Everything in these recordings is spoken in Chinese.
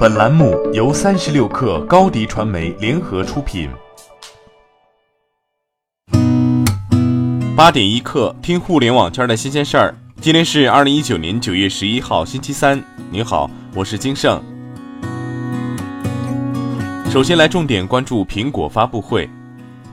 本栏目由三十六氪高低传媒联合出品。八点一刻，听互联网圈的新鲜事儿。今天是二零一九年九月十一号，星期三。您好，我是金盛。首先来重点关注苹果发布会。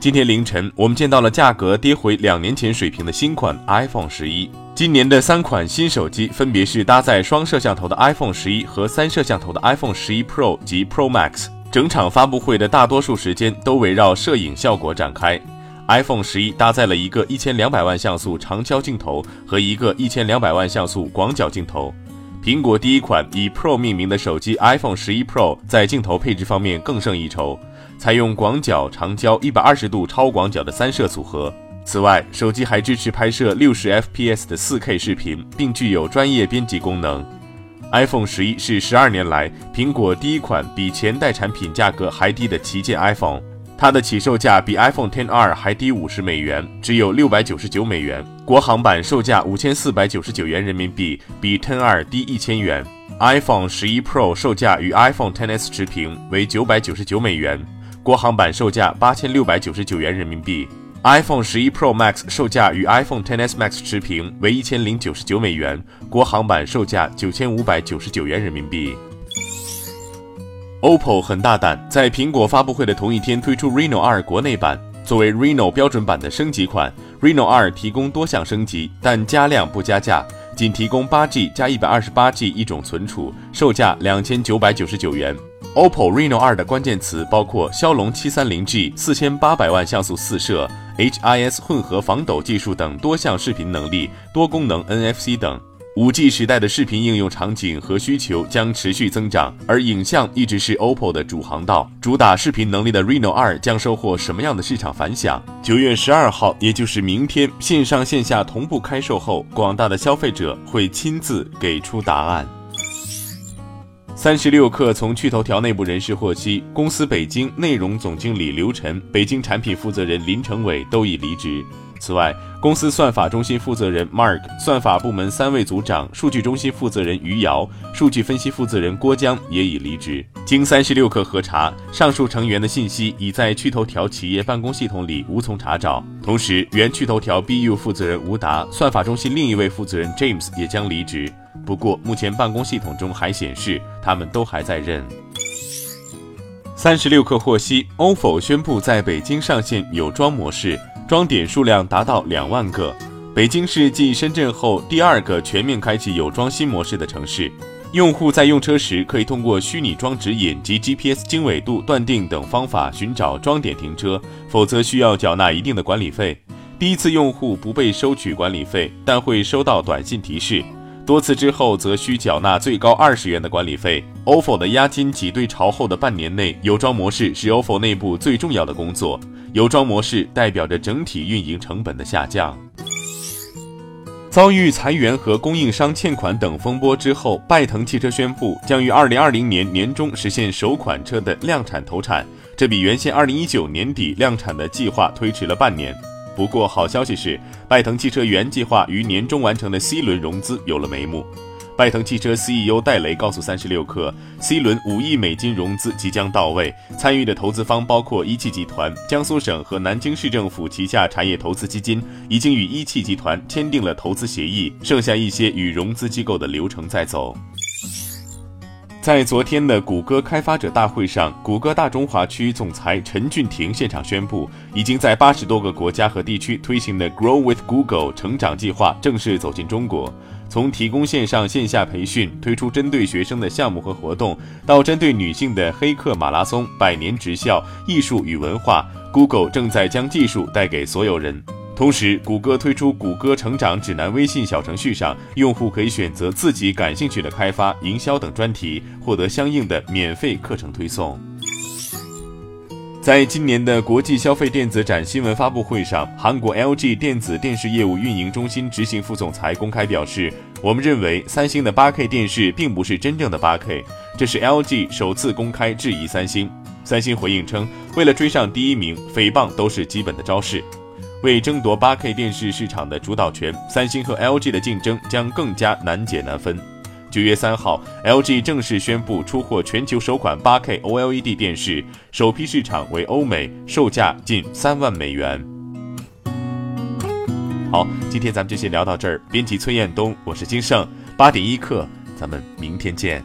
今天凌晨，我们见到了价格跌回两年前水平的新款 iPhone 十一。今年的三款新手机分别是搭载双摄像头的 iPhone 十一和三摄像头的 iPhone 十一 Pro 及 Pro Max。整场发布会的大多数时间都围绕摄影效果展开。iPhone 十一搭载了一个一千两百万像素长焦镜头和一个一千两百万像素广角镜头。苹果第一款以 Pro 命名的手机 iPhone 十一 Pro 在镜头配置方面更胜一筹，采用广角、长焦、一百二十度超广角的三摄组合。此外，手机还支持拍摄六十 FPS 的四 K 视频，并具有专业编辑功能。iPhone 十一是十二年来苹果第一款比前代产品价格还低的旗舰 iPhone，它的起售价比 iPhone XR 还低五十美元，只有六百九十九美元。国行版售价五千四百九十九元人民币，比 XR 低一千元。iPhone 十一 Pro 售价与 iPhone XS 持平，为九百九十九美元，国行版售价八千六百九十九元人民币。iPhone 十一 Pro Max 售价与 iPhone XS Max 持平，为一千零九十九美元，国行版售价九千五百九十九元人民币。OPPO 很大胆，在苹果发布会的同一天推出 Reno 二国内版。作为 Reno 标准版的升级款，Reno 二提供多项升级，但加量不加价，仅提供八 G 加一百二十八 G 一种存储，售价两千九百九十九元。OPPO Reno 二的关键词包括骁龙七三零 G 四千八百万像素四摄。HIS 混合防抖技术等多项视频能力、多功能 NFC 等。五 G 时代的视频应用场景和需求将持续增长，而影像一直是 OPPO 的主航道。主打视频能力的 Reno 二将收获什么样的市场反响？九月十二号，也就是明天，线上线下同步开售后，广大的消费者会亲自给出答案。三十六氪从趣头条内部人士获悉，公司北京内容总经理刘晨、北京产品负责人林成伟都已离职。此外，公司算法中心负责人 Mark、算法部门三位组长、数据中心负责人余瑶、数据分析负责人郭江也已离职。经三十六氪核查，上述成员的信息已在趣头条企业办公系统里无从查找。同时，原趣头条 BU 负责人吴达、算法中心另一位负责人 James 也将离职。不过，目前办公系统中还显示他们都还在任。三十六氪获悉，OFO 宣布在北京上线有桩模式，桩点数量达到两万个。北京市继深圳后第二个全面开启有桩新模式的城市。用户在用车时可以通过虚拟桩指引及 GPS 经纬度断定等方法寻找桩点停车，否则需要缴纳一定的管理费。第一次用户不被收取管理费，但会收到短信提示。多次之后，则需缴纳最高二十元的管理费。OFO 的押金挤兑潮后的半年内，有桩模式是 OFO 内部最重要的工作。有装模式代表着整体运营成本的下降。遭遇裁员和供应商欠款等风波之后，拜腾汽车宣布将于二零二零年年中实现首款车的量产投产，这比原先二零一九年底量产的计划推迟了半年。不过，好消息是，拜腾汽车原计划于年中完成的 C 轮融资有了眉目。拜腾汽车 CEO 戴雷告诉三十六氪，C 轮五亿美金融资即将到位，参与的投资方包括一汽集团、江苏省和南京市政府旗下产业投资基金，已经与一汽集团签订了投资协议，剩下一些与融资机构的流程在走。在昨天的谷歌开发者大会上，谷歌大中华区总裁陈俊廷现场宣布，已经在八十多个国家和地区推行的 Grow with Google 成长计划正式走进中国。从提供线上线下培训、推出针对学生的项目和活动，到针对女性的黑客马拉松、百年职校、艺术与文化，Google 正在将技术带给所有人。同时，谷歌推出谷歌成长指南微信小程序上，用户可以选择自己感兴趣的开发、营销等专题，获得相应的免费课程推送。在今年的国际消费电子展新闻发布会上，韩国 LG 电子电视业务运营中心执行副总裁公开表示：“我们认为三星的 8K 电视并不是真正的 8K，这是 LG 首次公开质疑三星。”三星回应称：“为了追上第一名，诽谤都是基本的招式。”为争夺 8K 电视市场的主导权，三星和 LG 的竞争将更加难解难分。九月三号，LG 正式宣布出货全球首款 8K OLED 电视，首批市场为欧美，售价近三万美元。好，今天咱们就先聊到这儿。编辑崔彦东，我是金盛，八点一刻，咱们明天见。